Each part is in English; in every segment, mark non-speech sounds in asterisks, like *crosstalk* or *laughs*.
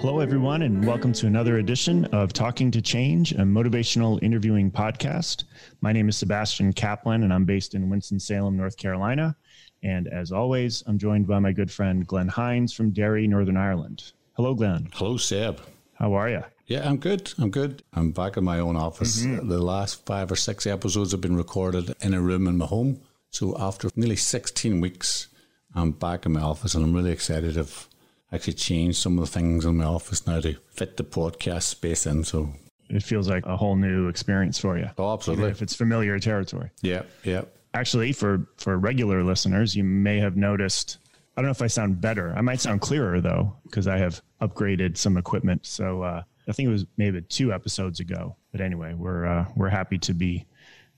Hello, everyone, and welcome to another edition of Talking to Change, a motivational interviewing podcast. My name is Sebastian Kaplan, and I'm based in Winston-Salem, North Carolina. And as always, I'm joined by my good friend Glenn Hinds from Derry, Northern Ireland. Hello, Glenn. Hello, Seb. How are you? Yeah, I'm good. I'm good. I'm back in my own office. Mm-hmm. The last five or six episodes have been recorded in a room in my home. So after nearly 16 weeks, I'm back in my office, and I'm really excited. Of actually changed some of the things in my office now to fit the podcast space in. So it feels like a whole new experience for you. Oh, absolutely. If it's familiar territory. Yeah, yeah. Actually, for for regular listeners, you may have noticed. I don't know if I sound better. I might sound clearer though, because I have upgraded some equipment. So uh, I think it was maybe two episodes ago. But anyway, we're uh, we're happy to be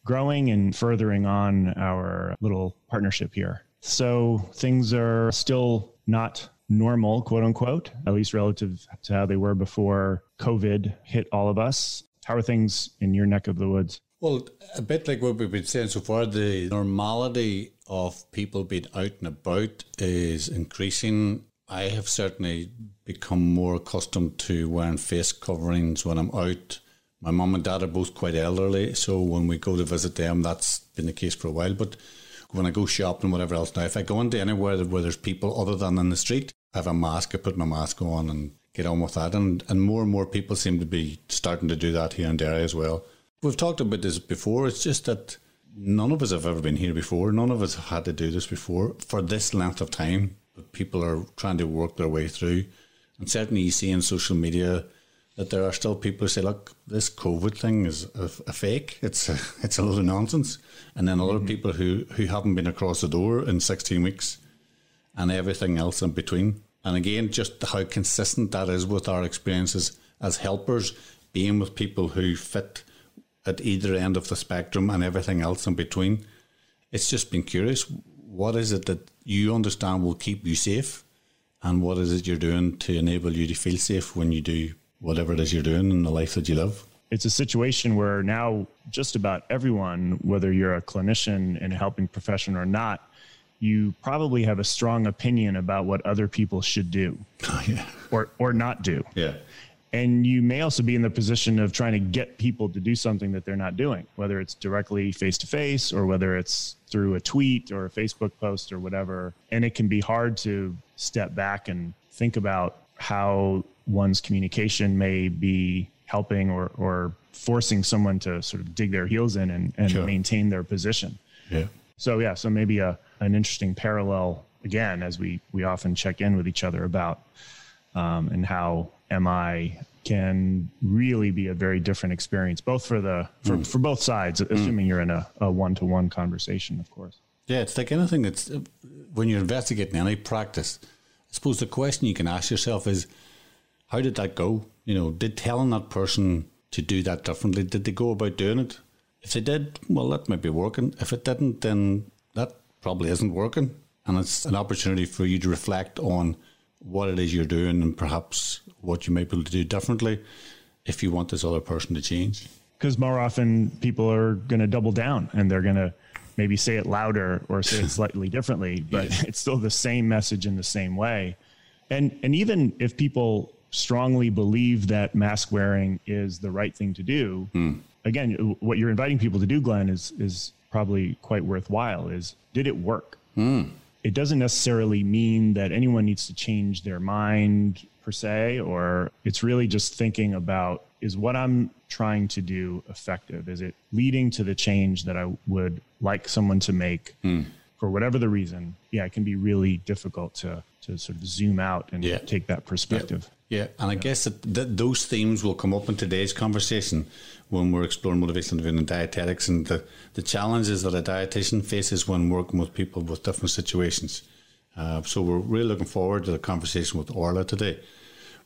growing and furthering on our little partnership here. So things are still not normal, quote unquote, at least relative to how they were before COVID hit all of us. How are things in your neck of the woods? Well, a bit like what we've been saying so far, the normality of people being out and about is increasing. I have certainly become more accustomed to wearing face coverings when I'm out. My mum and dad are both quite elderly, so when we go to visit them, that's been the case for a while. But when I go shopping, whatever else now, if I go into anywhere where there's people other than in the street, I have a mask, I put my mask on and get on with that. And, and more and more people seem to be starting to do that here in Derry as well. We've talked about this before. It's just that none of us have ever been here before. None of us have had to do this before for this length of time. People are trying to work their way through. And certainly you see in social media that there are still people who say, look, this COVID thing is a, a fake. It's a, *laughs* it's a lot of nonsense. And then other mm-hmm. people who, who haven't been across the door in 16 weeks and everything else in between. And again, just how consistent that is with our experiences as helpers, being with people who fit at either end of the spectrum and everything else in between. It's just been curious. What is it that you understand will keep you safe? And what is it you're doing to enable you to feel safe when you do whatever it is you're doing in the life that you live? It's a situation where now just about everyone, whether you're a clinician in a helping profession or not, you probably have a strong opinion about what other people should do *laughs* oh, yeah. or, or not do. Yeah. And you may also be in the position of trying to get people to do something that they're not doing, whether it's directly face to face or whether it's through a tweet or a Facebook post or whatever. And it can be hard to step back and think about how one's communication may be helping or, or forcing someone to sort of dig their heels in and, and sure. maintain their position. Yeah. So yeah, so maybe a an interesting parallel again as we we often check in with each other about um, and how MI can really be a very different experience, both for the for, mm. for both sides, mm. assuming you're in a one to one conversation, of course. Yeah, it's like anything. It's when you're investigating any practice. I suppose the question you can ask yourself is, how did that go? You know, did telling that person to do that differently, did they go about doing it? If they did, well, that might be working. If it didn't, then that probably isn't working. And it's an opportunity for you to reflect on what it is you're doing and perhaps what you might be able to do differently if you want this other person to change. Because more often people are going to double down and they're going to maybe say it louder or say it *laughs* slightly differently, but yeah. it's still the same message in the same way. And and even if people strongly believe that mask wearing is the right thing to do, hmm. again, what you're inviting people to do, Glenn, is is probably quite worthwhile is did it work? Mm. It doesn't necessarily mean that anyone needs to change their mind per se, or it's really just thinking about is what I'm trying to do effective? Is it leading to the change that I would like someone to make mm. for whatever the reason, yeah, it can be really difficult to to sort of zoom out and Yeah. take that perspective. Yeah, and I guess that, that those themes will come up in today's conversation when we're exploring motivational interviewing and dietetics and the, the challenges that a dietitian faces when working with people with different situations. Uh, so we're really looking forward to the conversation with Orla today.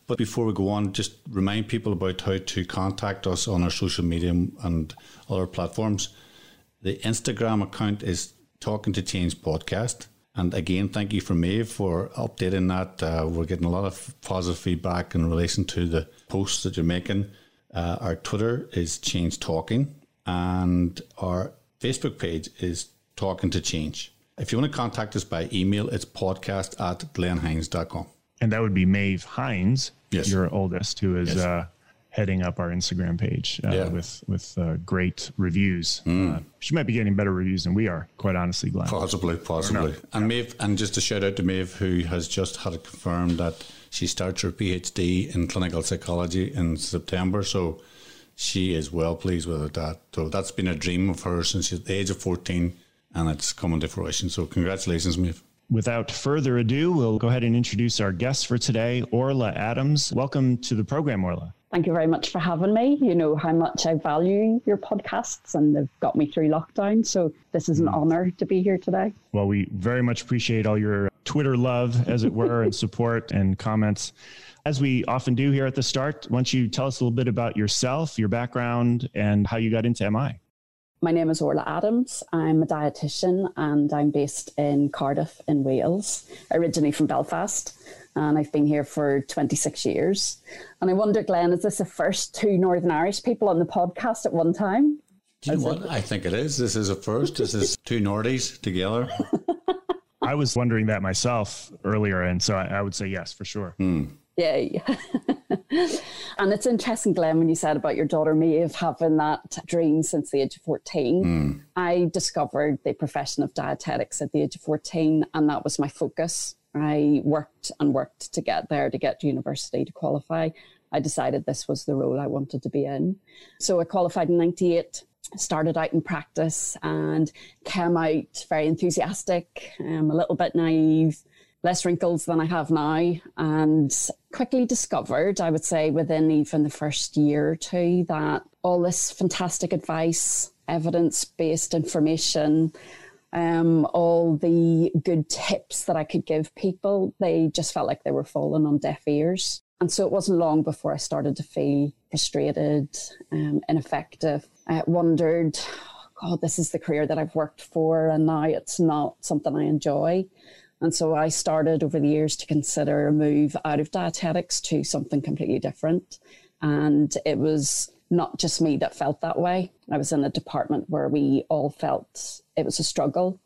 But before we go on, just remind people about how to contact us on our social media and other platforms. The Instagram account is Talking to Change Podcast. And again, thank you from Maeve for updating that. Uh, we're getting a lot of positive feedback in relation to the posts that you're making. Uh, our Twitter is Change Talking, and our Facebook page is Talking to Change. If you want to contact us by email, it's podcast at glennhinds.com. And that would be Maeve Hinds, Yes. your oldest, who is Yes. uh, heading up our Instagram page uh, Yeah. With with uh, great reviews. Uh, she might be getting better reviews than we are, quite honestly, Glenn. Possibly, possibly. And Maeve, and just a shout out to Maeve, who has just had it confirmed that she starts her PhD in clinical psychology in September. So she is well pleased with. That so that's been a dream of hers since the age of fourteen, and it's coming to fruition. So congratulations, Maeve. Without further ado, we'll go ahead and introduce our guest for today, Orla Adams. Welcome to the program, Orla. Thank you very much for having me. You know how much I value your podcasts and they've got me through lockdown. So this is an mm. honor to be here today. Well, we very much appreciate all your Twitter love, as it were, and support and comments. As we often do here at the start, why don't you tell us a little bit about yourself, your background, and how you got into MI? My name is Orla Adams. I'm a dietitian and I'm based in Cardiff in Wales, originally from Belfast. And I've been here for 26 years. And I wonder, Glenn, is this the first two Northern Irish people on the podcast at one time? Do you know what? I think it is. This is a first. This is *laughs* two Nordies together. I was wondering that myself earlier, and so I, I would say yes for sure. Hmm. Yay. *laughs* *laughs* and it's interesting, Glenn, when you said about your daughter Maeve having that dream since the age of 14. I discovered the profession of dietetics at the age of 14, and that was my focus. I worked and worked to get there, to get to university, to qualify. I decided this was the role I wanted to be in. So I qualified in 98 started out in practice and came out very enthusiastic, um, a little bit naive, less wrinkles than I have now, and quickly discovered, I would say, within even the first year or two, that all this fantastic advice, evidence based information, um, all the good tips that I could give people, they just felt like they were falling on deaf ears. And so it wasn't long before I started to feel frustrated, um, ineffective. I wondered, God, this is the career that I've worked for, and now it's not something I enjoy. And so I started over the years to consider a move out of dietetics to something completely different. And it was not just me that felt that way. I was in a department where we all felt it was a struggle.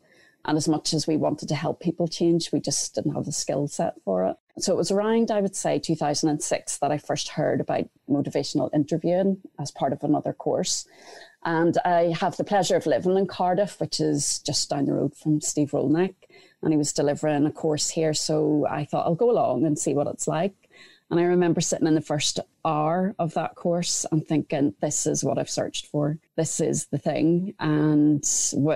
And as much as we wanted to help people change, we just didn't have the skill set for it. So it was around, I would say, 2006 that I first heard about motivational interviewing as part of another course. And I have the pleasure of living in Cardiff, which is just down the road from Steve Rollnick. And he was delivering a course here. So I thought I'll go along and see what it's like. And I remember sitting in the first hour of that course and thinking, this is what I've searched for. This is the thing. And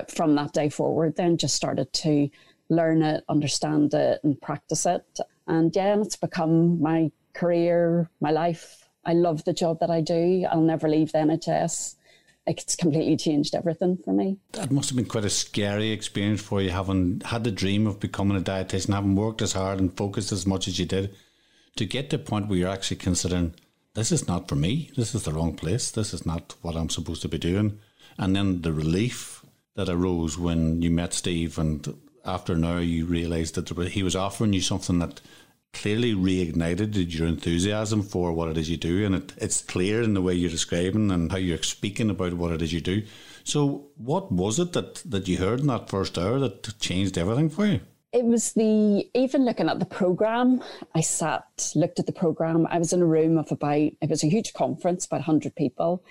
from that day forward, then just started to learn it, understand it, and practice it. And yeah, and it's become my career, my life. I love the job that I do. I'll never leave the NHS. It's completely changed everything for me. That must have been quite a scary experience for you, having had the dream of becoming a dietitian, having worked as hard and focused as much as you did, to get to the point where you're actually considering this is not for me. This is the wrong place. This is not what I'm supposed to be doing. And then the relief that arose when you met Steve, and after now you realised that he was offering you something that clearly reignited your enthusiasm for what it is you do, and it, it's clear in the way you're describing and how you're speaking about what it is you do. So, what was it that, that you heard in that first hour that changed everything for you? It was the even looking at the program. I sat, looked at the program. I was in a room of about, it was a huge conference, about 100 people.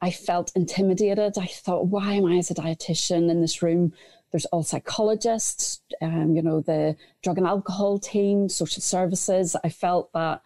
I felt intimidated. I thought, why am I as a dietitian in this room? There's all psychologists, um, you know, the drug and alcohol team, social services. I felt that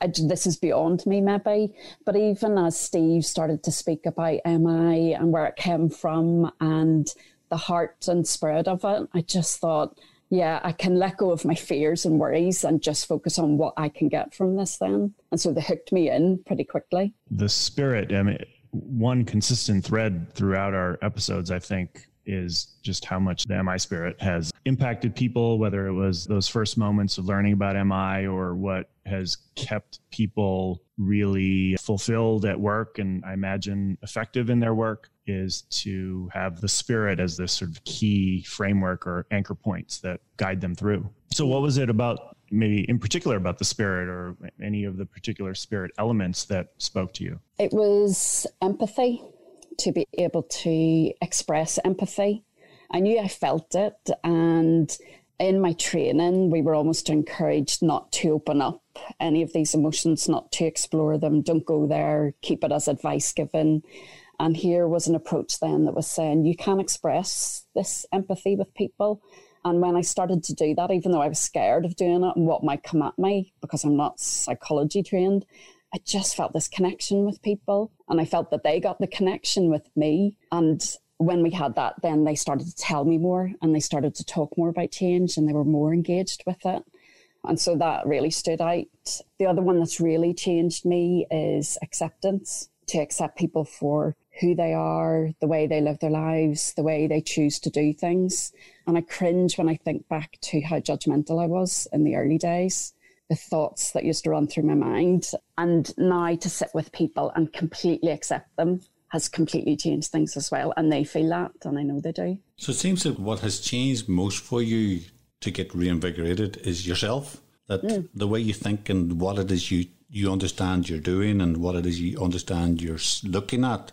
I, this is beyond me, maybe. But even as Steve started to speak about MI and where it came from and the heart and spirit of it. I just thought, yeah, I can let go of my fears and worries and just focus on what I can get from this then. And so they hooked me in pretty quickly. The spirit, I mean, one consistent thread throughout our episodes, I think, is just how much the MI spirit has impacted people, whether it was those first moments of learning about MI or what has kept people really fulfilled at work and I imagine effective in their work is to have the spirit as this sort of key framework or anchor points that guide them through. So, what was it about, maybe in particular, about the spirit or any of the particular spirit elements that spoke to you? It was empathy, to be able to express empathy. I knew I felt it, and in my training, we were almost encouraged not to open up any of these emotions, not to explore them. Don't go there, keep it as advice given. And here was an approach then that was saying you can express this empathy with people. And when I started to do that, even though I was scared of doing it and what might come at me because I'm not psychology trained, I just felt this connection with people. And I felt that they got the connection with me. And when we had that, then they started to tell me more and they started to talk more about change and they were more engaged with it. And so that really stood out. The other one that's really changed me is acceptance to accept people for who they are, the way they live their lives, the way they choose to do things. And I cringe when I think back to how judgmental I was in the early days, the thoughts that used to run through my mind. And now to sit with people and completely accept them has completely changed things as well. And they feel that, and I know they do. So it seems that what has changed most for you to get reinvigorated is yourself. That mm. the way you think and what it is you you understand you're doing and what it is you understand you're looking at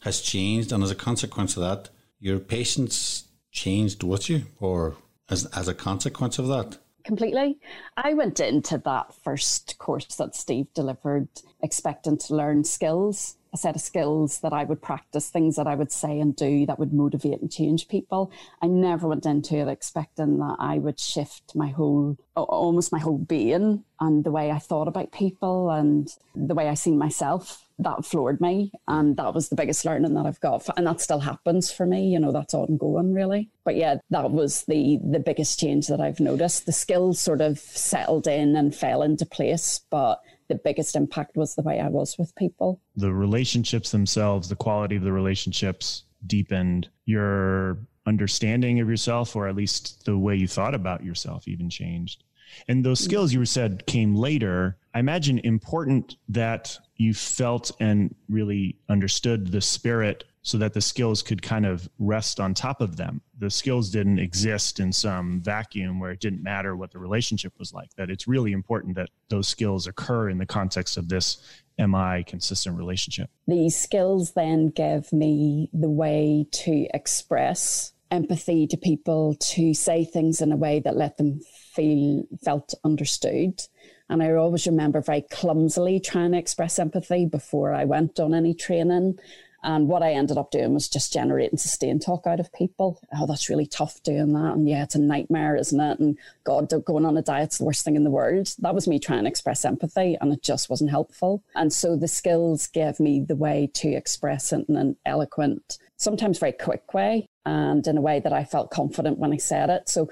has changed, and as a consequence of that, your patience changed with you, or as as a consequence of that. Completely. I went into that first course that Steve delivered expecting to learn skills a set of skills that I would practice, things that I would say and do that would motivate and change people. I never went into it expecting that I would shift my whole, almost my whole being and the way I thought about people and the way I see myself. That floored me. And that was the biggest learning that I've got. And that still happens for me. You know, that's ongoing really. But yeah, that was the, the biggest change that I've noticed. The skills sort of settled in and fell into place, but the biggest impact was the way I was with people. The relationships themselves, the quality of the relationships deepened. Your understanding of yourself, or at least the way you thought about yourself, even changed. And those mm. skills you said came later. I imagine important that you felt and really understood the spirit so that the skills could kind of rest on top of them. The skills didn't exist in some vacuum where it didn't matter what the relationship was like. That it's really important that those skills occur in the context of this MI consistent relationship. These skills then give me the way to express empathy to people, to say things in a way that let them feel felt understood. And I always remember very clumsily trying to express empathy before I went on any training and what I ended up doing was just generating sustain talk out of people. Oh, that's really tough doing that. And yeah, it's a nightmare, isn't it? And God, going on a diet's the worst thing in the world. That was me trying to express empathy and it just wasn't helpful. And so the skills gave me the way to express it in an eloquent, sometimes very quick way and in a way that I felt confident when I said it. So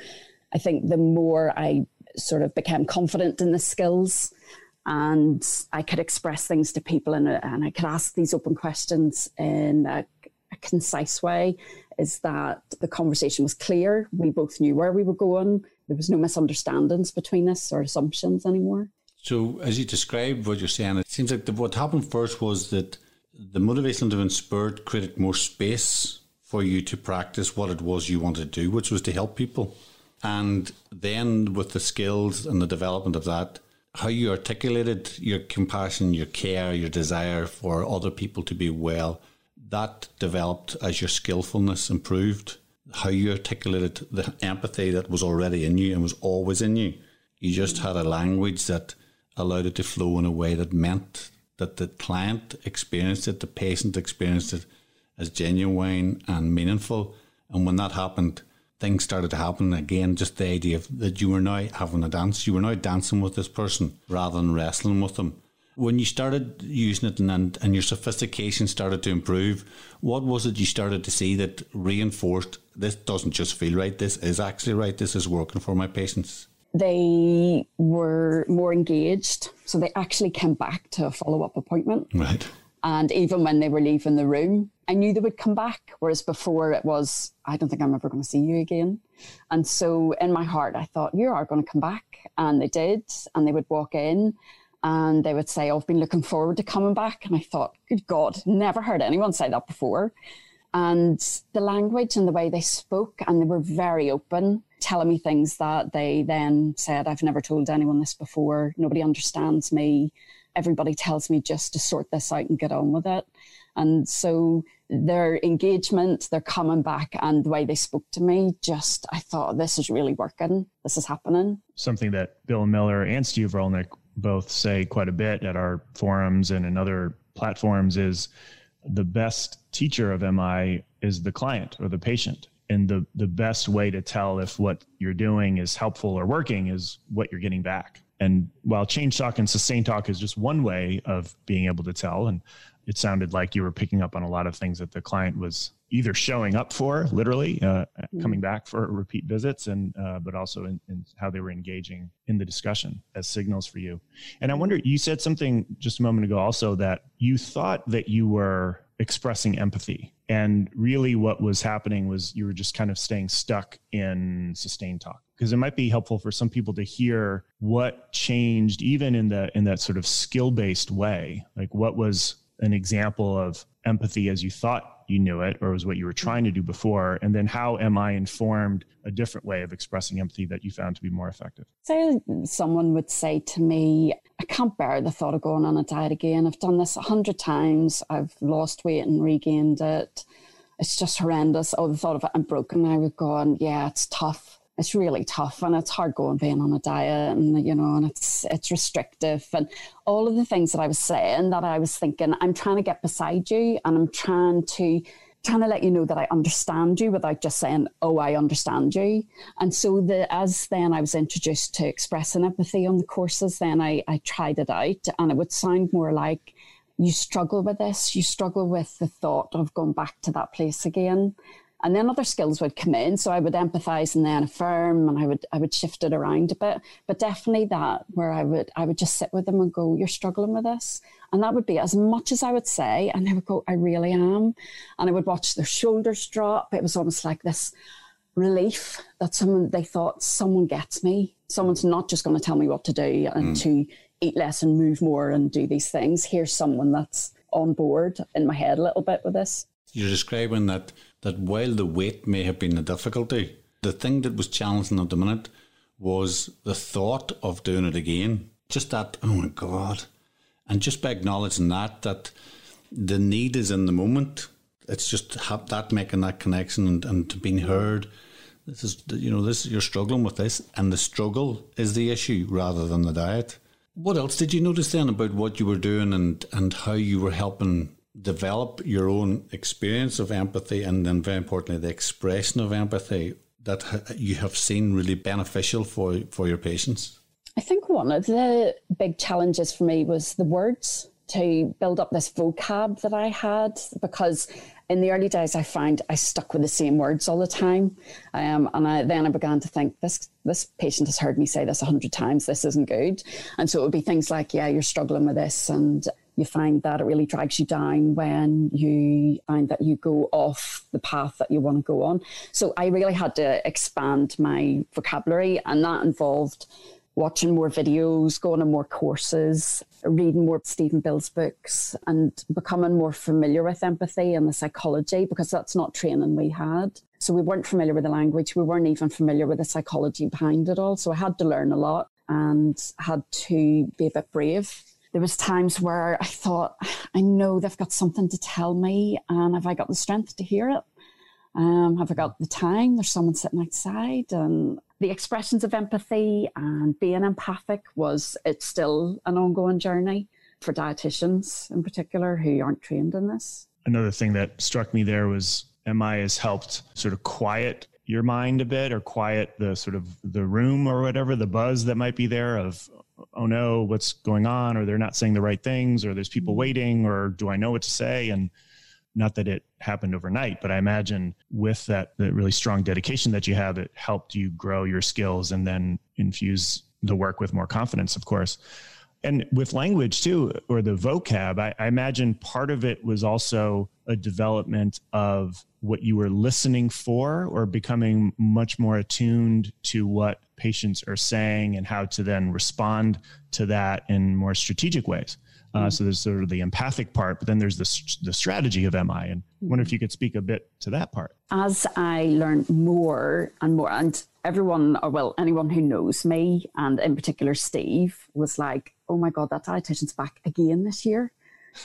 I think the more I sort of became confident in the skills, and I could express things to people and, and I could ask these open questions in a, a, concise way. Is that the conversation was clear? We both knew where we were going. There was no misunderstandings between us or assumptions anymore. So, as you described what you're saying, it seems like the, what happened first was that the motivation to inspired created more space for you to practice what it was you wanted to do, which was to help people. And then with the skills and the development of that, how you articulated your compassion, your care, your desire for other people to be well, that developed as your skillfulness improved. How you articulated the empathy that was already in you and was always in you. You just had a language that allowed it to flow in a way that meant that the client experienced it, the patient experienced it as genuine and meaningful. And when that happened, things started to happen again. Just the idea of that you were now having a dance, you were now dancing with this person rather than wrestling with them. when you started using it and, and your sophistication started to improve, what was it you started to see that reinforced this doesn't just feel right, this is actually right, this is working for my patients? They were more engaged. So they actually came back to a follow up appointment. Right. And even when they were leaving the room, I knew they would come back. Whereas before it was, I don't think I'm ever going to see you again. And so in my heart, I thought, you are going to come back. And they did. And they would walk in and they would say, oh, I've been looking forward to coming back. And I thought, good God, never heard anyone say that before. And the language and the way they spoke, and they were very open, telling me things that they then said, I've never told anyone this before. Nobody understands me. Everybody tells me just to sort this out and get on with it. And so their engagement, their coming back, and the way they spoke to me, just I thought this is really working. This is happening. Something that Bill Miller and Steve Rollnick both say quite a bit at our forums and in other platforms is the best teacher of MI is the client or the patient. And the, the best way to tell if what you're doing is helpful or working is what you're getting back. And while change talk and sustain talk is just one way of being able to tell, and it sounded like you were picking up on a lot of things that the client was either showing up for, literally uh, mm-hmm. coming back for repeat visits, and uh, but also in, in, how they were engaging in the discussion as signals for you. And I wonder, you said something just a moment ago, also that you thought that you were expressing empathy, and really what was happening was you were just kind of staying stuck in sustain talk because it might be helpful for some people to hear what changed even in the in that sort of skill based way like what was an example of empathy as you thought you knew it or was what you were mm-hmm. trying to do before and then how MI informed a different way of expressing empathy that you found to be more effective? Say someone would say to me i can't bear the thought of going on a diet again. I've done this a hundred times. I've lost weight and regained it. It's just horrendous. Oh the thought of it i'm broken i would go on yeah it's tough it's really tough and it's hard going being on a diet and you know and it's it's restrictive and all of the things that I was saying that I was thinking I'm trying to get beside you and I'm trying to trying to let you know that I understand you without just saying oh I understand you and so the as then I was introduced to expressing empathy on the courses then I I tried it out and it would sound more like you struggle with this. You struggle with the thought of going back to that place again and then other skills would come in. So I would empathize and then affirm and I would I would shift it around a bit. But definitely that where I would I would just sit with them and go, You're struggling with this. And that would be as much as I would say, and they would go, I really am. And I would watch their shoulders drop. It was almost like this relief that someone they thought someone gets me. Someone's not just going to tell me what to do and mm. to eat less and move more and do these things. Here's someone that's on board in my head a little bit with this. You're describing that that while the weight may have been a difficulty, the thing that was challenging at the minute was the thought of doing it again. Just that, oh my God. And just by acknowledging that, that the need is in the moment. It's just have that making that connection and, and being heard. This is, you know, this you're struggling with this, and the struggle is the issue rather than the diet. What else did you notice then about what you were doing and, and how you were helping develop your own experience of empathy and then very importantly the expression of empathy that you have seen really beneficial for for your patients? I think one of the big challenges for me was the words to build up this vocab that i had because in the early days i found i stuck with the same words all the time. Um, and I, then i began to think this this patient has heard me say this a hundred times. This isn't good. And so it would be things like yeah you're struggling with this and you find that it really drags you down when you find that you go off the path that you want to go on. So I really had to expand my vocabulary, and that involved watching more videos, going on more courses, reading more Stephen Bill's books, and becoming more familiar with empathy and the psychology because that's not training we had. So we weren't familiar with the language, we weren't even familiar with the psychology behind it all. So I had to learn a lot and had to be a bit brave there was times where I thought, I know they've got something to tell me, and have I got the strength to hear it? Um, have I got the time? There's someone sitting outside, and the expressions of empathy and being empathic was it's still an ongoing journey for dietitians in particular who aren't trained in this. Another thing that struck me there was MI has helped sort of quiet your mind a bit or quiet the sort of the room or whatever the buzz that might be there of oh no, what's going on? Or they're not saying the right things, or there's people mm-hmm. waiting, or do I know what to say? And not that it happened overnight, but I imagine with that really strong dedication that you have, it helped you grow your skills and then infuse the work with more confidence, of course. And with language too, or the vocab, I, I imagine part of it was also a development of what you were listening for or becoming much more attuned to what patients are saying and how to then respond to that in more strategic ways. Uh, so there's sort of the empathic part, but then there's the, the strategy of MI. And I wonder if you could speak a bit to that part. As I learned more and more, and everyone, or well, anyone who knows me, and in particular Steve, was like, oh my God, that dietitian's back again this year.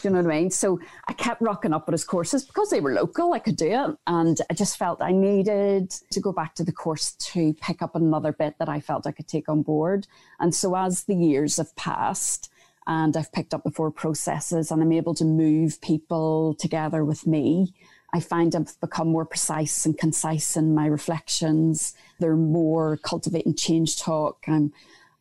Do you know what I mean? So I kept rocking up at his courses because they were local. I could do it. And I just felt I needed to go back to the course to pick up another bit that I felt I could take on board. And so as the years have passed, and I've picked up the four processes and I'm able to move people together with me. I find I've become more precise and concise in my reflections. They're more cultivating change talk. I'm,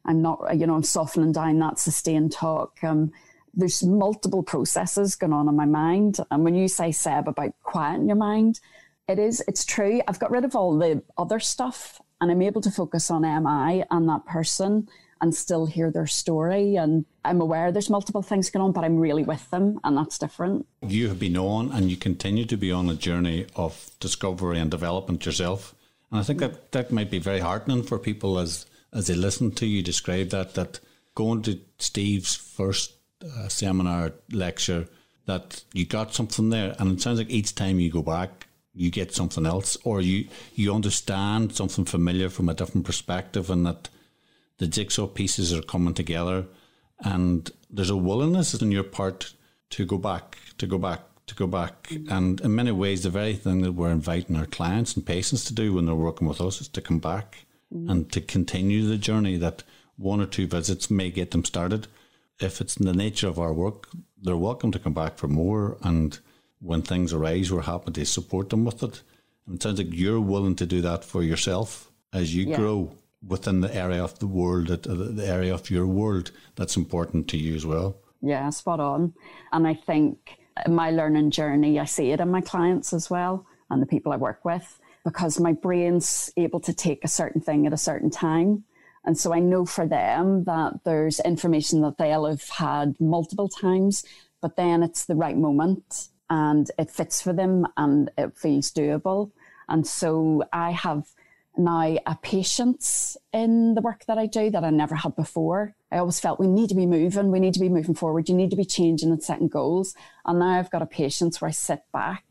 I'm not, you know, I'm softening down that sustain talk. Um, there's multiple processes going on in my mind. And when you say, Seb, about quieting your mind, it is, it's true. I've got rid of all the other stuff and I'm able to focus on MI and that person and still hear their story. And I'm aware there's multiple things going on, but I'm really with them, and that's different. You have been on and you continue to be on a journey of discovery and development yourself. And I think that that might be very heartening for people as as they listen to you describe that, that going to Steve's first uh, seminar lecture, that you got something there. And it sounds like each time you go back, you get something else, or you, you understand something familiar from a different perspective, and that the jigsaw pieces are coming together, and there's a willingness on your part to go back, to go back, to go back. And in many ways, the very thing that we're inviting our clients and patients to do when they're working with us is to come back mm. and to continue the journey that one or two visits may get them started. If it's in the nature of our work, they're welcome to come back for more. And when things arise, we're happy to support them with it. And it sounds like you're willing to do that for yourself as you yeah. grow within the area of the world, uh, the area of your world that's important to you as well. Yeah, spot on. And I think my learning journey, I see it in my clients as well and the people I work with because my brain's able to take a certain thing at a certain time. And so I know for them that there's information that they'll have had multiple times, but then it's the right moment and it fits for them and it feels doable. And so I have now a patience in the work that I do that I never had before. I always felt we need to be moving, we need to be moving forward, you need to be changing and setting goals. And now I've got a patience where I sit back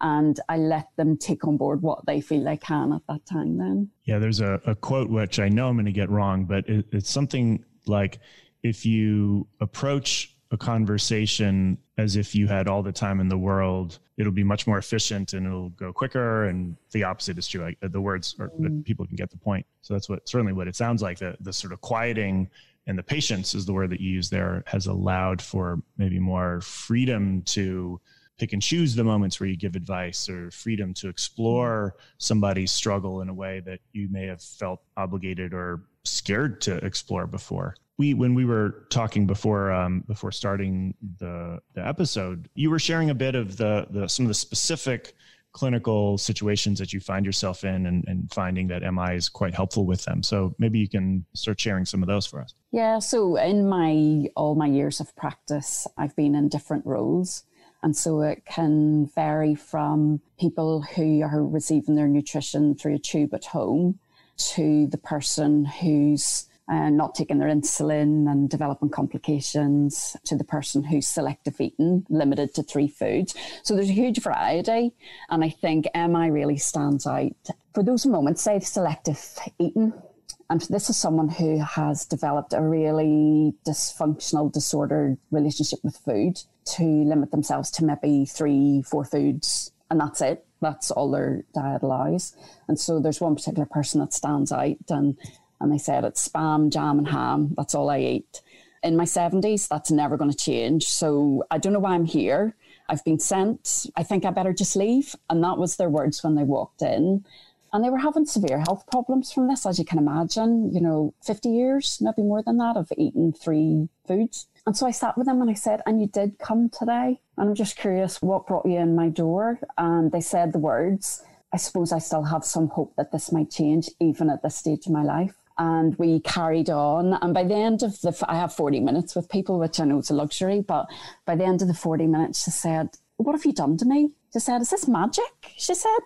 and I let them take on board what they feel they can at that time then. Yeah, there's a, a quote which I know I'm going to get wrong, but it, it's something like if you approach a conversation as if you had all the time in the world, it'll be much more efficient and it'll go quicker. And the opposite is true. Like the words, are, mm. people can get the point. So that's what certainly what it sounds like. The the sort of quieting and the patience is the word that you use there has allowed for maybe more freedom to pick and choose the moments where you give advice or freedom to explore somebody's struggle in a way that you may have felt obligated or scared to explore before we when we were talking before um, before starting the the episode, you were sharing a bit of the the some of the specific clinical situations that you find yourself in and, and finding that MI is quite helpful with them. So maybe you can start sharing some of those for us. Yeah. So in my all my years of practice, I've been in different roles. And so it can vary from people who are receiving their nutrition through a tube at home to the person who's uh, not taking their insulin and developing complications to the person who's selective eating, limited to three foods. So there's a huge variety. And I think MI really stands out. For those moments, say selective eating, and this is someone who has developed a really dysfunctional, disordered relationship with food to limit themselves to maybe three, four foods, and that's it. That's all their diet allows. And so there's one particular person that stands out, and and they said it's spam, jam, and ham. That's all I eat. In my 70s, that's never going to change. So I don't know why I'm here. I've been sent. I think I better just leave. And that was their words when they walked in. And they were having severe health problems from this, as you can imagine. You know, 50 years, maybe more than that, of eating three foods. And so I sat with them and I said, And you did come today? And I'm just curious, what brought you in my door? And they said the words, I suppose I still have some hope that this might change, even at this stage of my life. And we carried on. And by the end of the, I have 40 minutes with people, which I know is a luxury, but by the end of the 40 minutes, she said, What have you done to me? She said, Is this magic? She said,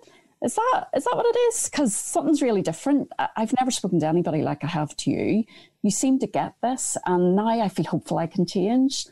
is that is that what it is? Because something's really different. I've never spoken to anybody like I have to you. You seem to get this, and now I feel hopeful I can change.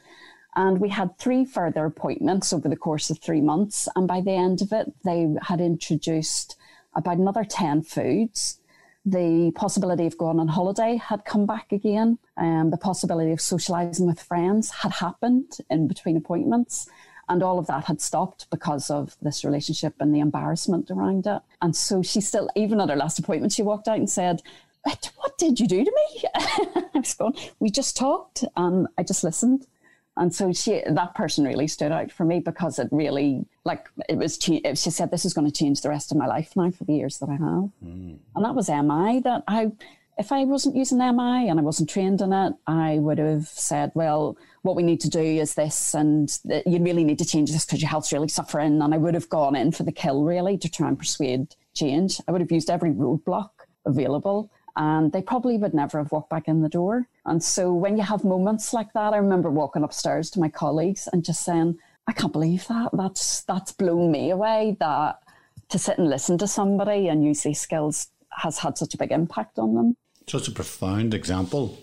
And we had three further appointments over the course of three months, and by the end of it, they had introduced about another ten foods. The possibility of going on holiday had come back again. and um, the possibility of socialising with friends had happened in between appointments. And all of that had stopped because of this relationship and the embarrassment around it. And so she still, even at her last appointment, she walked out and said, What did you do to me? *laughs* I was going, We just talked and I just listened. And so she, that person really stood out for me because it really, like, it was, she said, this is going to change the rest of my life now for the years that I have. Mm. And that was MI that I, if I wasn't using MI and I wasn't trained in it, I would have said, well, what we need to do is this, and you really need to change this because your health's really suffering. And I would have gone in for the kill really to try and persuade change. I would have used every roadblock available and they probably would never have walked back in the door. And so when you have moments like that, I remember walking upstairs to my colleagues and just saying, I can't believe that. That's that's blown me away that to sit and listen to somebody and use these skills has had such a big impact on them. Such a profound example,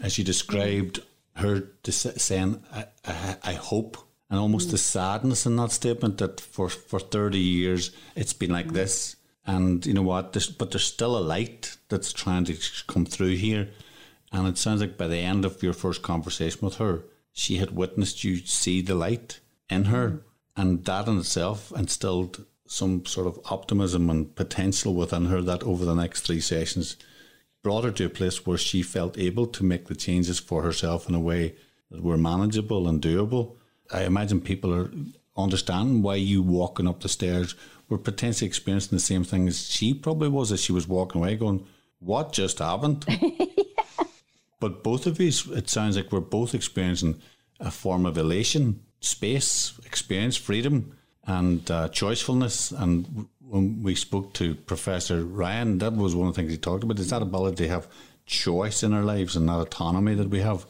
as you described her saying, I, I, I hope, and almost mm. the sadness in that statement that for, for 30 years it's been like mm. this. And you know what? There's, but there's still a light that's trying to come through here. And it sounds like by the end of your first conversation with her, she had witnessed you see the light in her. Mm. And that in itself instilled some sort of optimism and potential within her that over the next three sessions brought her to a place where she felt able to make the changes for herself in a way that were manageable and doable. I imagine people are understanding why you walking up the stairs were potentially experiencing the same thing as she probably was as she was walking away, going, What just happened? yeah. *laughs* *laughs* But both of you, it sounds like we're both experiencing a form of elation, space, experience, freedom, and uh, choicefulness. And when we spoke to Professor Ryan, that was one of the things he talked about is that ability to have choice in our lives and that autonomy that we have.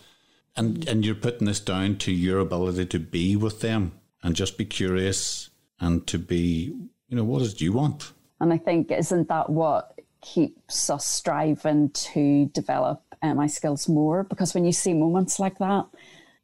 And and you're putting this down to your ability to be with them and just be curious and to be, you know, what do you want? And I think isn't that what keeps us striving to develop uh, my skills more? Because when you see moments like that,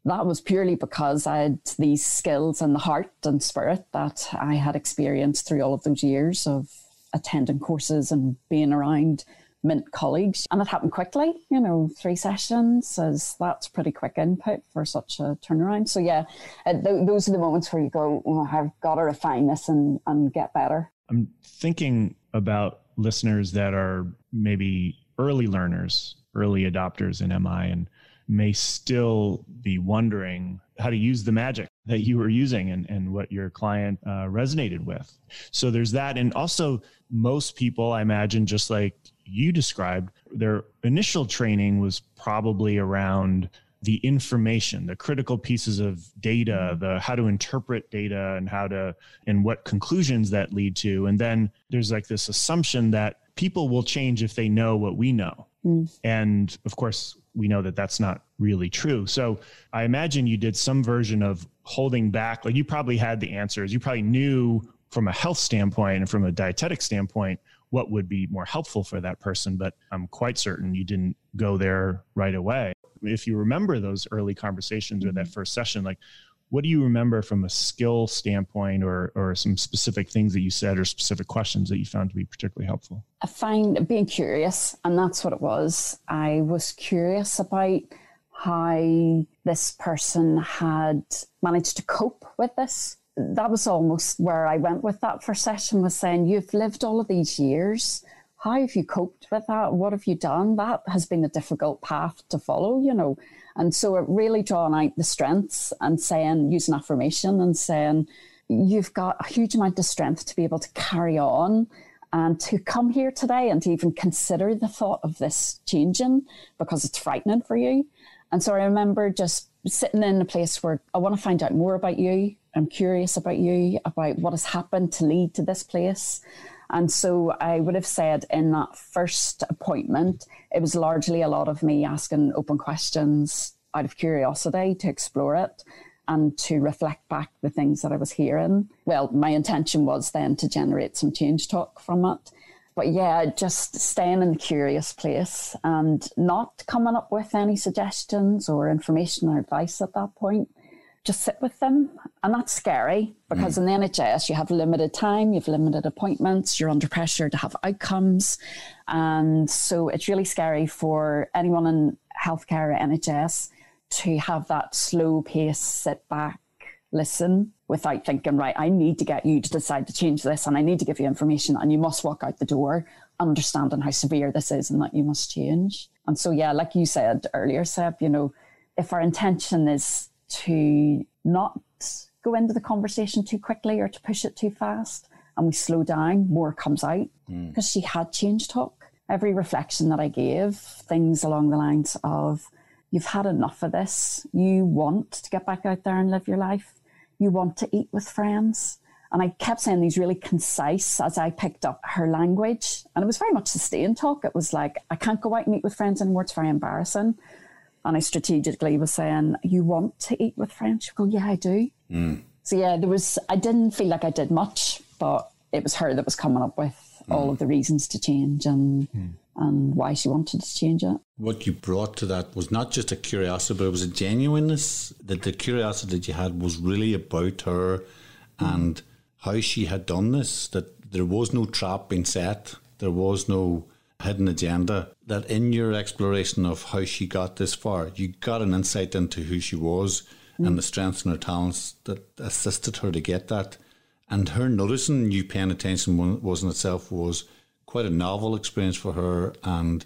that was purely because I had these skills and the heart and spirit that I had experienced through all of those years of attending courses and being around MINT colleagues. And it happened quickly, you know, three sessions, is that's pretty quick input for such a turnaround. So, yeah, uh, th- those are the moments where you go, oh, I've got to refine this and, and get better. I'm thinking about listeners that are maybe early learners, early adopters in MI, and may still be wondering how to use the magic that you were using and, and what your client uh, resonated with. So there's that. And also, most people, I imagine, just like you described, their initial training was probably around the information the critical pieces of data the how to interpret data and how to and what conclusions that lead to and then there's like this assumption that people will change if they know what we know mm. and of course we know that that's not really true. So I imagine you did some version of holding back. Like you probably had the answers. You probably knew from a health standpoint and from a dietetic standpoint what would be more helpful for that person. But I'm quite certain you didn't go there right away. If you remember those early conversations or that mm-hmm. first session, like what do you remember from a skill standpoint or, or some specific things that you said or specific questions that you found to be particularly helpful? I find being curious, and that's what it was. I was curious about how this person had managed to cope with this. That was almost where I went with that first session was saying, You've lived all of these years. How have you coped with that? What have you done? That has been a difficult path to follow, you know. And so it really drawing out the strengths and saying, using affirmation and saying, you've got a huge amount of strength to be able to carry on And to come here today and to even consider the thought of this changing because it's frightening for you. And so I remember just sitting in a place where I want to find out more about you. I'm curious about you, about what has happened to lead to this place. And so I would have said in that first appointment, it was largely a lot of me asking open questions out of curiosity to explore it and to reflect back the things that I was hearing. Well, my intention was then to generate some change talk from it. But yeah, just staying in the curious place and not coming up with any suggestions or information or advice at that point. Just sit with them. And that's scary because mm. in the NHS, you have limited time, you have limited appointments, you're under pressure to have outcomes. And so it's really scary for anyone in healthcare or NHS to have that slow pace, sit back, listen without thinking, right, I need to get you to decide to change this and I need to give you information and you must walk out the door understanding how severe this is and that you must change. And so, yeah, like you said earlier, Seb, you know, if our intention is to not go into the conversation too quickly or to push it too fast and we slow down, more comes out because mm. she had change talk. Every reflection that I gave, things along the lines of, you've had enough of this. You want to get back out there and live your life you want to eat with friends. And I kept saying these really concise as I picked up her language. And it was very much sustain talk. It was like, I can't go out and eat with friends anymore. It's very embarrassing. And I strategically was saying, You want to eat with friends? She'd go, Yeah, I do. Mm. So, yeah, there was, I didn't feel like I did much, but it was her that was coming up with mm. all of the reasons to change and mm. And why she wanted to change it. What you brought to that was not just a curiosity, but it was a genuineness. That the curiosity that you had was really about her and how she had done this. That there was no trap being set. There was no hidden agenda. That in your exploration of how she got this far, you got an insight into who she was and mm. the strengths and her talents that assisted her to get that. And her noticing you paying attention was in itself was quite a novel experience for her. And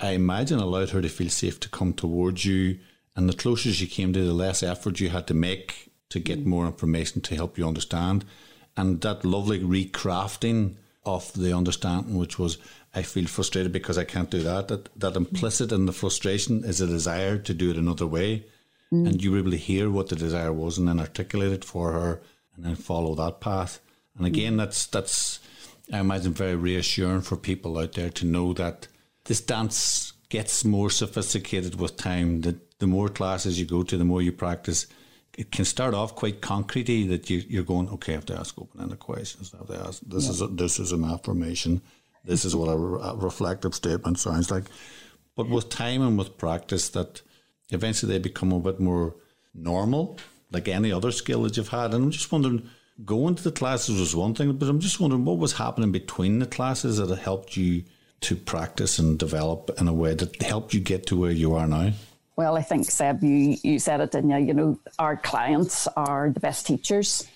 I imagine allowed her to feel safe to come towards you. And the closer she came to, the less effort you had to make to get mm. more information to help you understand. And that lovely recrafting of the understanding, which was, I feel frustrated because I can't do that. That, that mm. implicit in the frustration is a desire to do it another way. Mm. And you were able to hear what the desire was and then articulate it for her and then follow that path. And again, mm. that's that's Um, I imagine very reassuring for people out there to know that this dance gets more sophisticated with time. That the more classes you go to, the more you practice. It can start off quite concretely that you, you're going, okay, I have to ask open-ended questions. I have to ask, this yeah. is a, this is an affirmation. This is what a, a reflective statement sounds like. But with time and with practice, that eventually they become a bit more normal like any other skill that you've had. And I'm just wondering, going to the classes was one thing, but I'm just wondering what was happening between the classes that helped you to practice and develop in a way that helped you get to where you are now? Well, I think, Seb, you, you said it, didn't you? You know, our clients are the best teachers.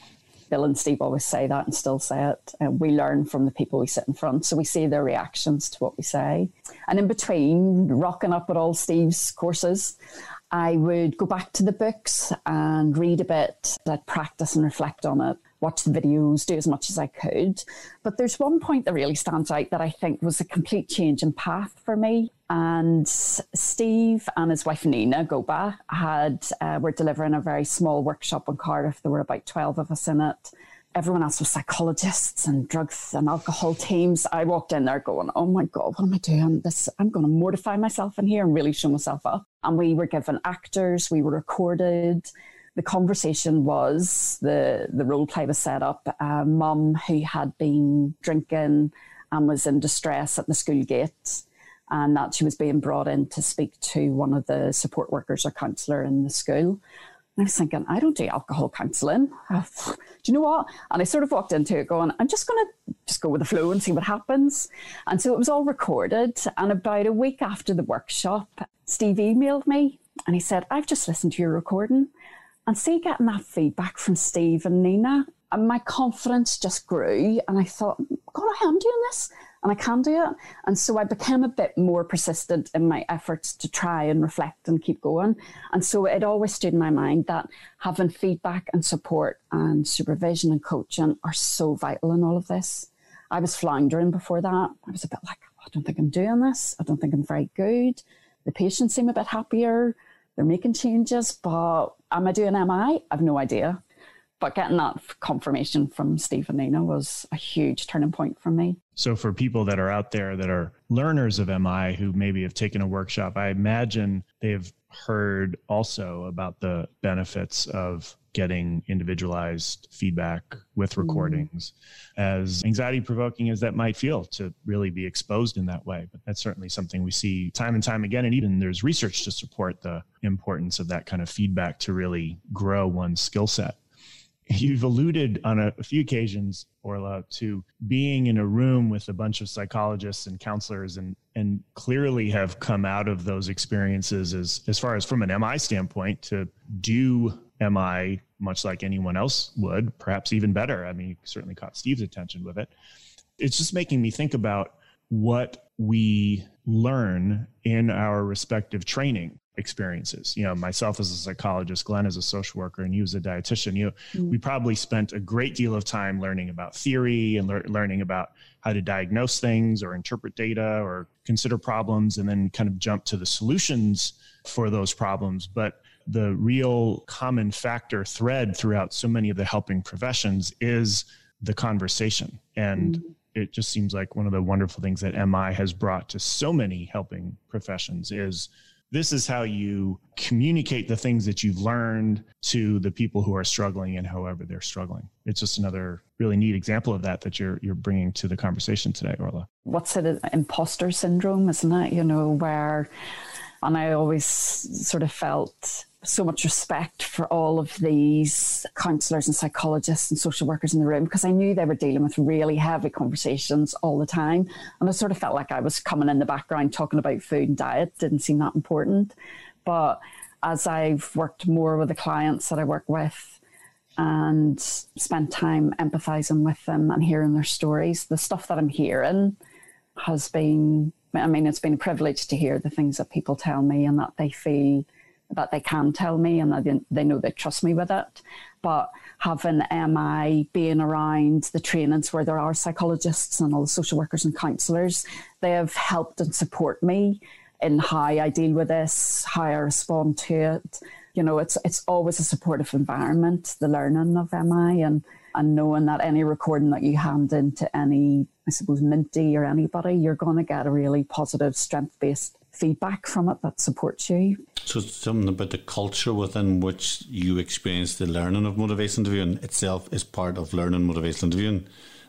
Bill and Steve always say that and still say it. And we learn from the people we sit in front. So we see their reactions to what we say. And in between, rocking up at all Steve's courses, I would go back to the books and read a bit, I'd practice and reflect on it, watch the videos, do as much as I could. But there's one point that really stands out that I think was a complete change in path for me. And Steve and his wife Nina Gobat had uh, were delivering a very small workshop in Cardiff. There were about twelve of us in it everyone else was psychologists and drugs and alcohol teams. I walked in there going, oh my God, what am I doing? This, I'm going to mortify myself in here and really show myself up. And we were given actors, we were recorded. The conversation was the, the role play was set up. A mum who had been drinking and was in distress at the school gates and that she was being brought in to speak to one of the support workers or counsellor in the school. And I was thinking, I don't do alcohol counselling. Oh, do you know what? And I sort of walked into it going, I'm just going to just go with the flow and see what happens. And so it was all recorded. And about a week after the workshop, Steve emailed me and he said, I've just listened to your recording. And see, getting that feedback from Steve and Nina, and my confidence just grew. And I thought, God, I am doing this and I can do it. And so I became a bit more persistent in my efforts to try and reflect and keep going. And so it always stood in my mind that having feedback and support and supervision and coaching are so vital in all of this. I was floundering before that. I was a bit like, oh, I don't think I'm doing this. I don't think I'm very good. The patients seem a bit happier. They're making changes, but am I doing MI? I've no idea. But getting that confirmation from Steve and Nina was a huge turning point for me. So, for people that are out there that are learners of MI who maybe have taken a workshop, I imagine they've heard also about the benefits of getting individualized feedback with mm-hmm. recordings, mm. as anxiety provoking as that might feel to really be exposed in that way. But that's certainly something we see time and time again. And even there's research to support the importance of that kind of feedback to really grow one's skill set. You've alluded on a, a few occasions, Orla, to being in a room with a bunch of psychologists and counselors and, and clearly have come out of those experiences as, as far as from an MI standpoint to do MI much like anyone else would, perhaps even better. I mean, you certainly caught Steve's attention with it. It's just making me think about what we learn in our respective training experiences. You know, myself as a psychologist, Glenn as a social worker, and you as a dietitian. You, mm. we probably spent a great deal of time learning about theory and lear- learning about how to diagnose things or interpret data or consider problems, and then kind of jump to the solutions for those problems. But the real common factor thread throughout so many of the helping professions is the conversation. And mm-hmm. it just seems like one of the wonderful things that MI has brought to so many helping professions is this is how you communicate the things that you've learned to the people who are struggling and however they're struggling. It's just another really neat example of that that you're you're bringing to the conversation today, Orla. What's it? Uh, imposter syndrome, isn't it? You know, where, and I always sort of felt so much respect for all of these counselors and psychologists and social workers in the room because I knew they were dealing with really heavy conversations all the time. And I sort of felt like I was coming in the background talking about food and diet, didn't seem that important. But as I've worked more with the clients that I work with and spent time empathizing with them and hearing their stories, the stuff that I'm hearing has been, I mean, it's been a privilege to hear the things that people tell me and that they feel that they can tell me and that they know they trust me with it. But having MI being around the trainings where there are psychologists and all the social workers and counsellors, they have helped and support me in how I deal with this, how I respond to it. You know, it's it's always a supportive environment, the learning of MI and and knowing that any recording that you hand into any, I suppose, Minty or anybody, you're going to get a really positive, strength based feedback from it that supports you. So, something about the culture within which you experience the learning of motivation interviewing itself is part of learning motivation interviewing.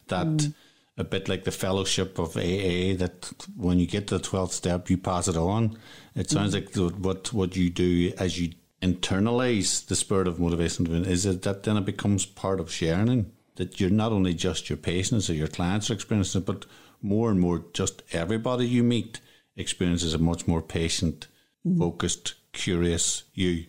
That mm. a bit like the fellowship of AA, that when you get to the 12th step, you pass it on. It sounds mm. like what, what you do as you internalize the spirit of motivation interviewing is it that then it becomes part of sharing. That you're not only just your patients or your clients are experiencing it, but more and more just everybody you meet experiences a much more patient, mm. focused, curious you,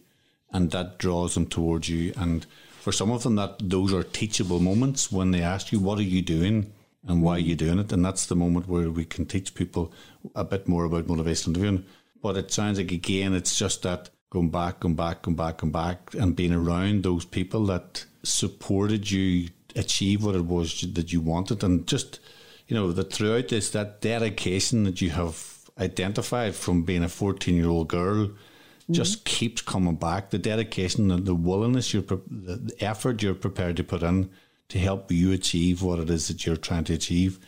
and that draws them towards you. And for some of them, that those are teachable moments when they ask you, "What are you doing?" and why are you doing it? And that's the moment where we can teach people a bit more about motivation interviewing. But it sounds like again, it's just that going back, going back, going back, going back, and being around those people that supported you achieve what it was that you wanted, and just you know that throughout this, that dedication that you have identified from being a 14 year old girl mm-hmm. just keeps coming back. The dedication and the willingness, you're, the effort you're prepared to put in to help you achieve what it is that you're trying to achieve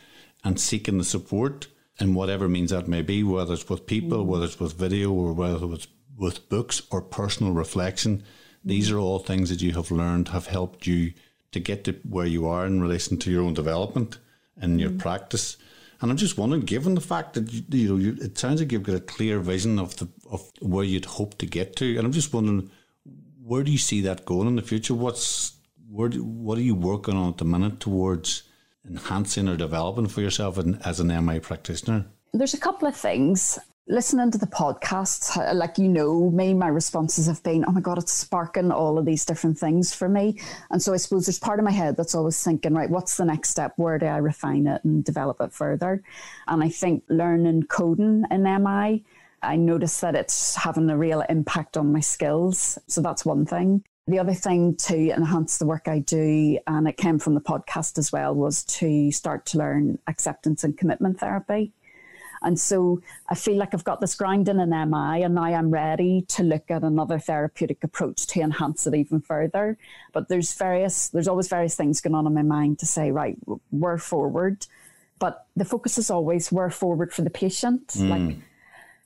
and seeking the support and whatever means that may be, whether it's with people, mm-hmm. whether it's with video, or whether it's with books or personal reflection. These mm-hmm. are all things that you have learned have helped you to get to where you are in relation to your own development and your mm. practice. And I'm just wondering, given the fact that you, know, you, it sounds like you've got a clear vision of the of where you'd hope to get to, and I'm just wondering, where do you see that going in the future? What's where? What are you working on at the minute towards enhancing or developing for yourself as an MI practitioner? There's a couple of things listening to the podcasts, like you know me, my responses have been, oh my God, it's sparking all of these different things for me. And so I suppose there's part of my head that's always thinking, right, what's the next step? Where do I refine it and develop it further? And I think learning coding in MI, I notice that it's having a real impact on my skills. So that's one thing. the other thing to enhance the work I do, and it came from the podcast as well, was to start to learn acceptance and commitment therapy. And so I feel like I've got this grounding in MI, and now I'm ready to look at another therapeutic approach to enhance it even further. But there's various, there's always various things going on in my mind to say, right, we're forward. But the focus is always we're forward for the patient. Mm. Like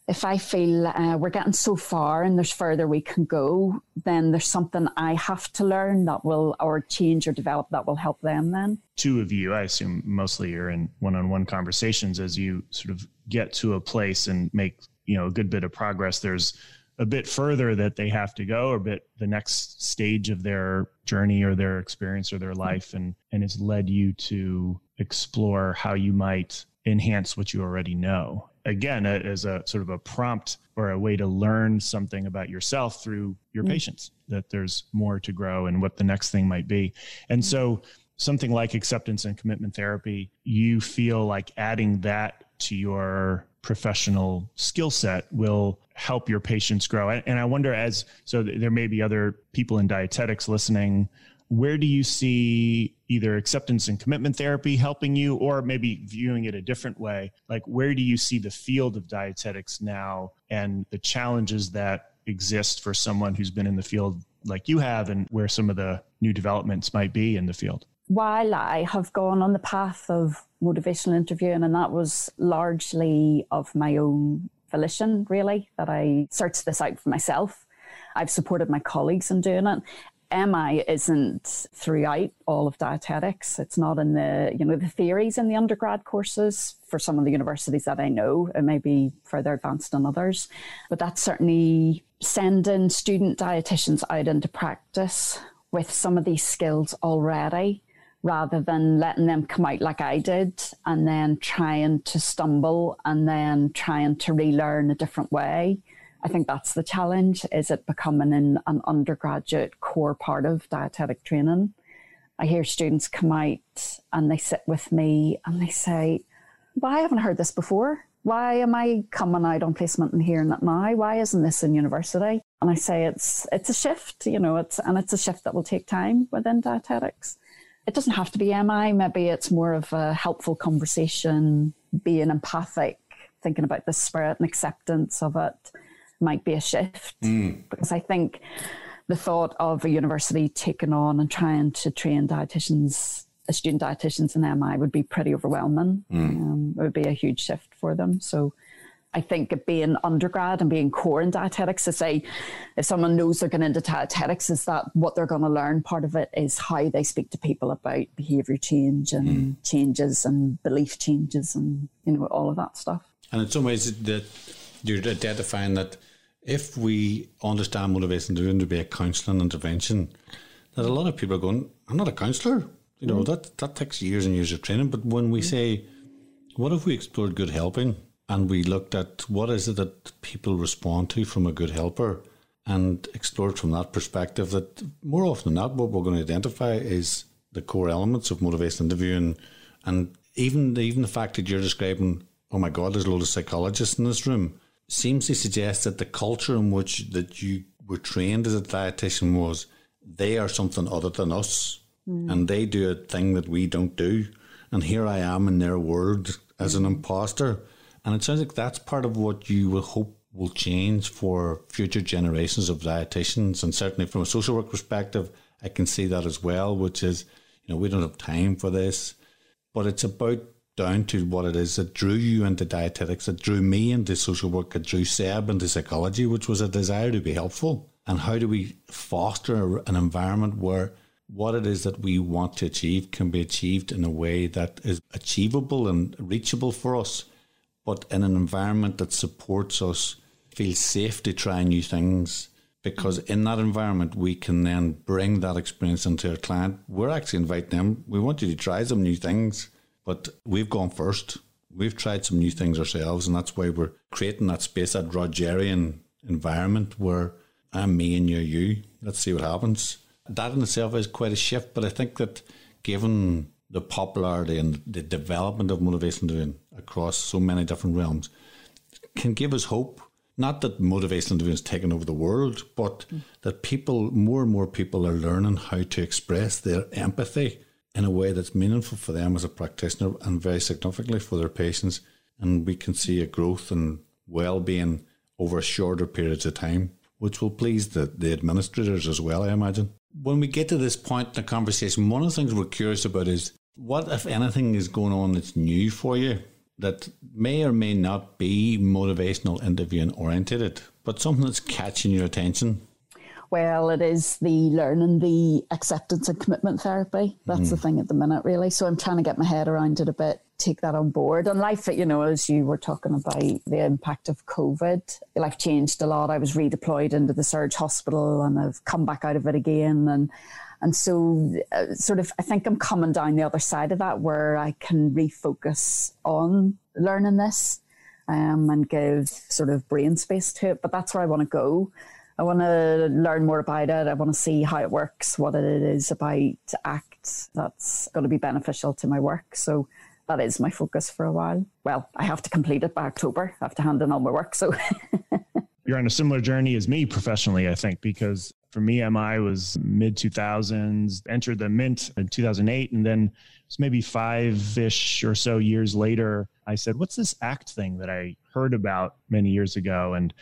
if I feel uh, we're getting so far and there's further we can go, then there's something I have to learn that will, or change or develop that will help them then. Two of you, I assume mostly you're in one on one conversations as you sort of get to a place and make, you know, a good bit of progress. There's a bit further that they have to go or bit the next stage of their journey or their experience or their life. And, and it's led you to explore how you might enhance what you already know again a, as a sort of a prompt or a way to learn something about yourself through your mm. patients that there's more to grow and what the next thing might be and so something like acceptance and commitment therapy you feel like adding that to your professional skill set will help your patients grow. And i wonder as so there may be other people in dietetics listening where do you see either acceptance and commitment therapy helping you or maybe viewing it a different way? Like where do you see the field of dietetics now and the challenges that exist for someone who's been in the field like you have and where some of the new developments might be in the field while i have gone on the path of motivational interviewing and that was largely of my own volition really that i searched this out for myself I've supported my colleagues in doing it. MI isn't throughout all of dietetics. It's not in the, you know, the theories in the undergrad courses for some of the universities that I know. It may be further advanced than others, but that's certainly sending student dietitians out into practice with some of these skills already rather than letting them come out like I did and then trying to stumble and then trying to relearn a different way. I think that's the challenge. Is it becoming an, an undergraduate core part of dietetic training? I hear students come out and they sit with me and they say, well, I haven't heard this before. Why am I coming out on placement and hearing it now? Why isn't this in university? And I say it's it's a shift, you know, it's and it's a shift that will take time within dietetics. It doesn't have to be MI, maybe it's more of a helpful conversation, being empathic, thinking about the spirit and acceptance of it might be a shift mm. because I think the thought of a university taking on and trying to train dietitians, student dietitians in MI would be pretty overwhelming. Mm. Um, it would be a huge shift for them. So I think being undergrad and being core in dietetics to say if someone knows they're going into dietetics, is that what they're going to learn? Part of it is how they speak to people about behavior change and mm. changes and belief changes and you know all of that stuff. And in some ways that you're identifying that if we understand motivation there's going to be a counselling intervention, that a lot of people are going, I'm not a counsellor. You know, mm that, that takes years and years of training. But when we mm say, what if we explored good helping and we looked at what is it that people respond to from a good helper and explored from that perspective, that more often than not, what we're going to identify is the core elements of motivation interviewing and even the, even the fact that you're describing, oh my God, there's a lot of psychologists in this room seems to suggest that the culture in which that you were trained as a dietitian was they are something other than us. Mm. and they do a thing that we don't do. And here I am in their world as an imposter and it sounds like that's part of what you will hope will change for future generations of dietitians. And certainly from a social work perspective I can see that as well which is you know we don't have time for this. But it's about down to what it is that drew you into dietetics, that drew me into social work, that drew Seb into psychology, which was a desire to be helpful. And how do we foster an environment where what it is that we want to achieve can be achieved in a way that is achievable and reachable for us, but in an environment that supports us feel safe to try new things. Because in that environment, we can then bring that experience into our client. We're actually inviting them. We want you to try some new things but we've gone first. We've tried some new things ourselves, and that's why we're creating that space, that Rogerian environment where I'm me and you're you. Let's see what happens. That in itself is quite a shift, but I think that given the popularity and the development of motivation doing across so many different realms, can give us hope not that motivational interviewing is taking over the world, but mm. that people, more and more people are learning how to express their empathy in a way that's meaningful for them as a practitioner and very significantly for their patients. And we can see a growth in well-being over shorter periods of time, which will please the, the administrators as well, I imagine. When we get to this point in the conversation, one of the things we're curious about is what, if anything, is going on that's new for you that may or may not be motivational interviewing oriented, but something that's catching your attention? Well, it is the learning the acceptance and commitment therapy. That's mm. the thing at the minute, really. So I'm trying to get my head around it a bit, take that on board. And life, you know, as you were talking about the impact of COVID, life changed a lot. I was redeployed into the Surge Hospital and I've come back out of it again. And and so, uh, sort of, I think I'm coming down the other side of that where I can refocus on learning this um, and give sort of brain space to it. But that's where I want to go. I want to learn more about it. I want to see how it works, what it is about ACT that's going to be beneficial to my work. So that is my focus for a while. Well, I have to complete it by October. I have to hand in all my work. So *laughs* you're on a similar journey as me professionally, I think, because for me, MI was mid 2000s, entered the MINT in 2008. And then it's maybe five ish or so years later, I said, What's this ACT thing that I heard about many years ago? And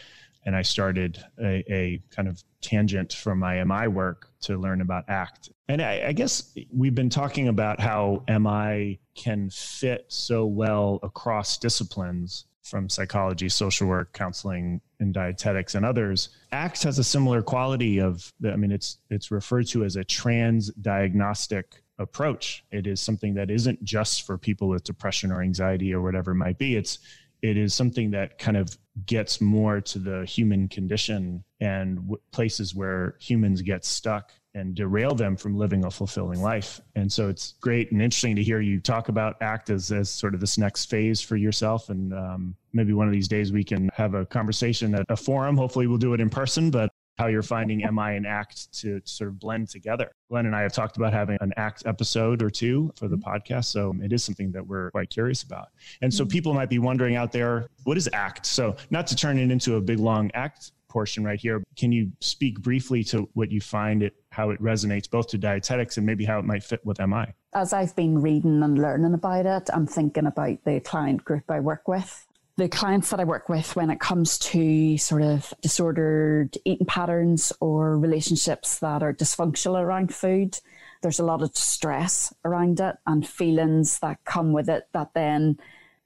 and I started a, a kind of tangent from my MI work to learn about ACT. And I, I guess we've been talking about how MI can fit so well across disciplines from psychology, social work, counseling, and dietetics and others. ACTS has a similar quality of, I mean, it's it's referred to as a trans diagnostic approach. It is something that isn't just for people with depression or anxiety or whatever it might be. It's it is something that kind of gets more to the human condition and w- places where humans get stuck and derail them from living a fulfilling life. And so it's great and interesting to hear you talk about ACT as, as sort of this next phase for yourself. And um, maybe one of these days we can have a conversation at a forum. Hopefully we'll do it in person, but how you're finding MI and ACT to sort of blend together. Glenn and I have talked about having an ACT episode or two for the mm-hmm. podcast. So it is something that we're quite curious about. And so mm-hmm. people might be wondering out there, what is ACT? So not to turn it into a big long ACT portion right here. Can you speak briefly to what you find it, how it resonates both to dietetics and maybe how it might fit with MI? As I've been reading and learning about it, I'm thinking about the client group I work with. The clients that I work with when it comes to sort of disordered eating patterns or relationships that are dysfunctional around food, there's a lot of stress around it and feelings that come with it that then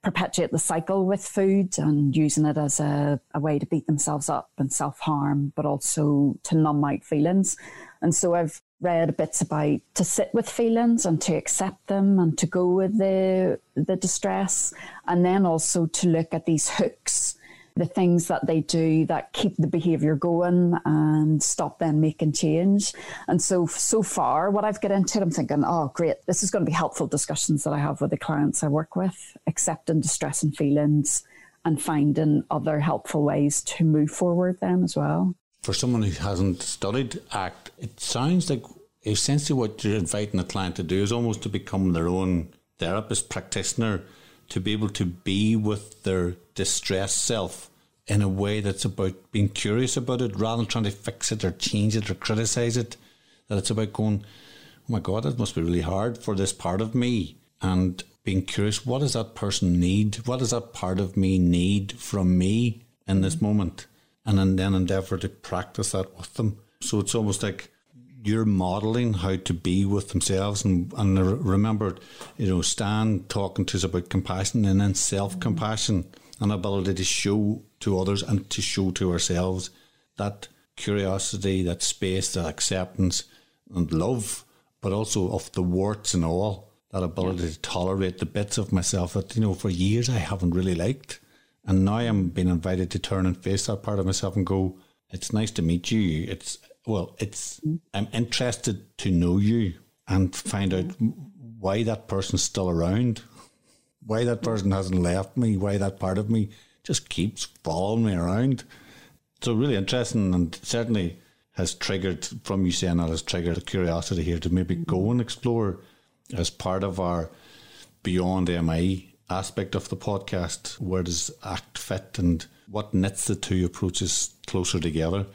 perpetuate the cycle with food and using it as a, a way to beat themselves up and self harm, but also to numb out feelings. And so I've read bits about to sit with feelings and to accept them and to go with the the distress and then also to look at these hooks the things that they do that keep the behavior going and stop them making change. And so, so far, what I've got into, I'm thinking, oh, great, this is going to be helpful discussions that I have with the clients I work with, accepting distress and feelings and finding other helpful ways to move forward then as well. For someone who hasn't studied ACT, it sounds like essentially what you're inviting a client to do is almost to become their own therapist practitioner to be able to be with their distressed self in a way that's about being curious about it rather than trying to fix it or change it or criticize it. That it's about going, oh my God, that must be really hard for this part of me. And being curious, what does that person need? What does that part of me need from me in this moment? And then endeavor to practice that with them. So it's almost like you're modeling how to be with themselves and, and remember you know Stan talking to us about compassion and then self-compassion and ability to show to others and to show to ourselves that curiosity that space that acceptance and love but also of the warts and all that ability yeah. to tolerate the bits of myself that you know for years i haven't really liked and now i'm being invited to turn and face that part of myself and go it's nice to meet you it's well, it's mm. I'm interested to know you and find out mm. why that person's still around, why that person hasn't left me, why that part of me just keeps following me around. So really interesting and certainly has triggered from you saying that has triggered a curiosity here to maybe go mm. and explore as part of our beyond MI aspect of the podcast. Where does ACT fit and what knits the two approaches closer together?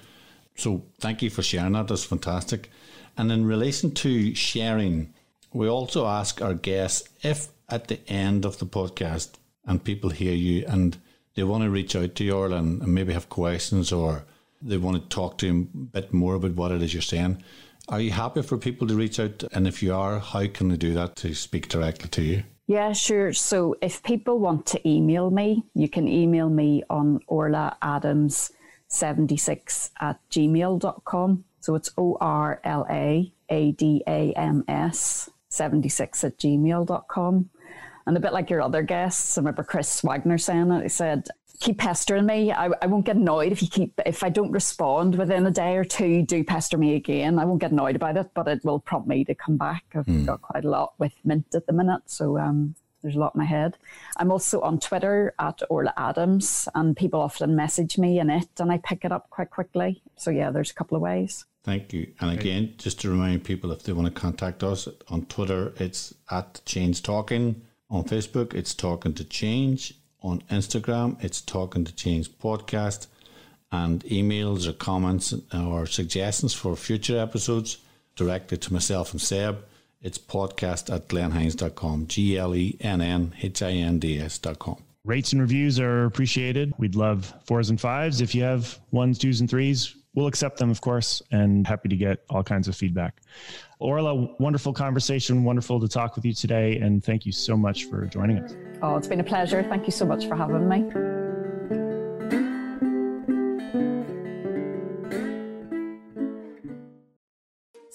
So thank you for sharing that. That's fantastic. And in relation to sharing, we also ask our guests if at the end of the podcast and people hear you and they want to reach out to you and, and maybe have questions or they want to talk to you a bit more about what it is you're saying, are you happy for people to reach out? And if you are, how can they do that to speak directly to you? Yeah, sure. So if people want to email me, you can email me on Orla Adams 76 at gmail.com. So it's O R L A A D A M S 76 at gmail.com. And a bit like your other guests, I remember Chris Wagner saying it. He said, keep pestering me. I, I won't get annoyed if you keep if I don't respond within a day or two. Do pester me again. I won't get annoyed about it, but it will prompt me to come back. I've mm. got quite a lot with MINT at the minute, so um, there's a lot in my head. I'm also on Twitter at Orla Adams, and people often message me in it, and I pick it up quite quickly. So yeah, there's a couple of ways. Thank you. And again, just to remind people, if they want to contact us on Twitter, it's at Change Talking. On Facebook, it's Talking to Change on Instagram. It's Talking to Change podcast. And emails or comments or suggestions for future episodes directly to myself and Seb. It's podcast at glennhinds.com, G L E N N H I N D S.com. Rates and reviews are appreciated. We'd love fours and fives. If you have ones, twos, and threes, we'll accept them, of course, and happy to get all kinds of feedback. Orla, wonderful conversation. Wonderful to talk with you today. And thank you so much for joining us. Oh, it's been a pleasure. Thank you so much for having me.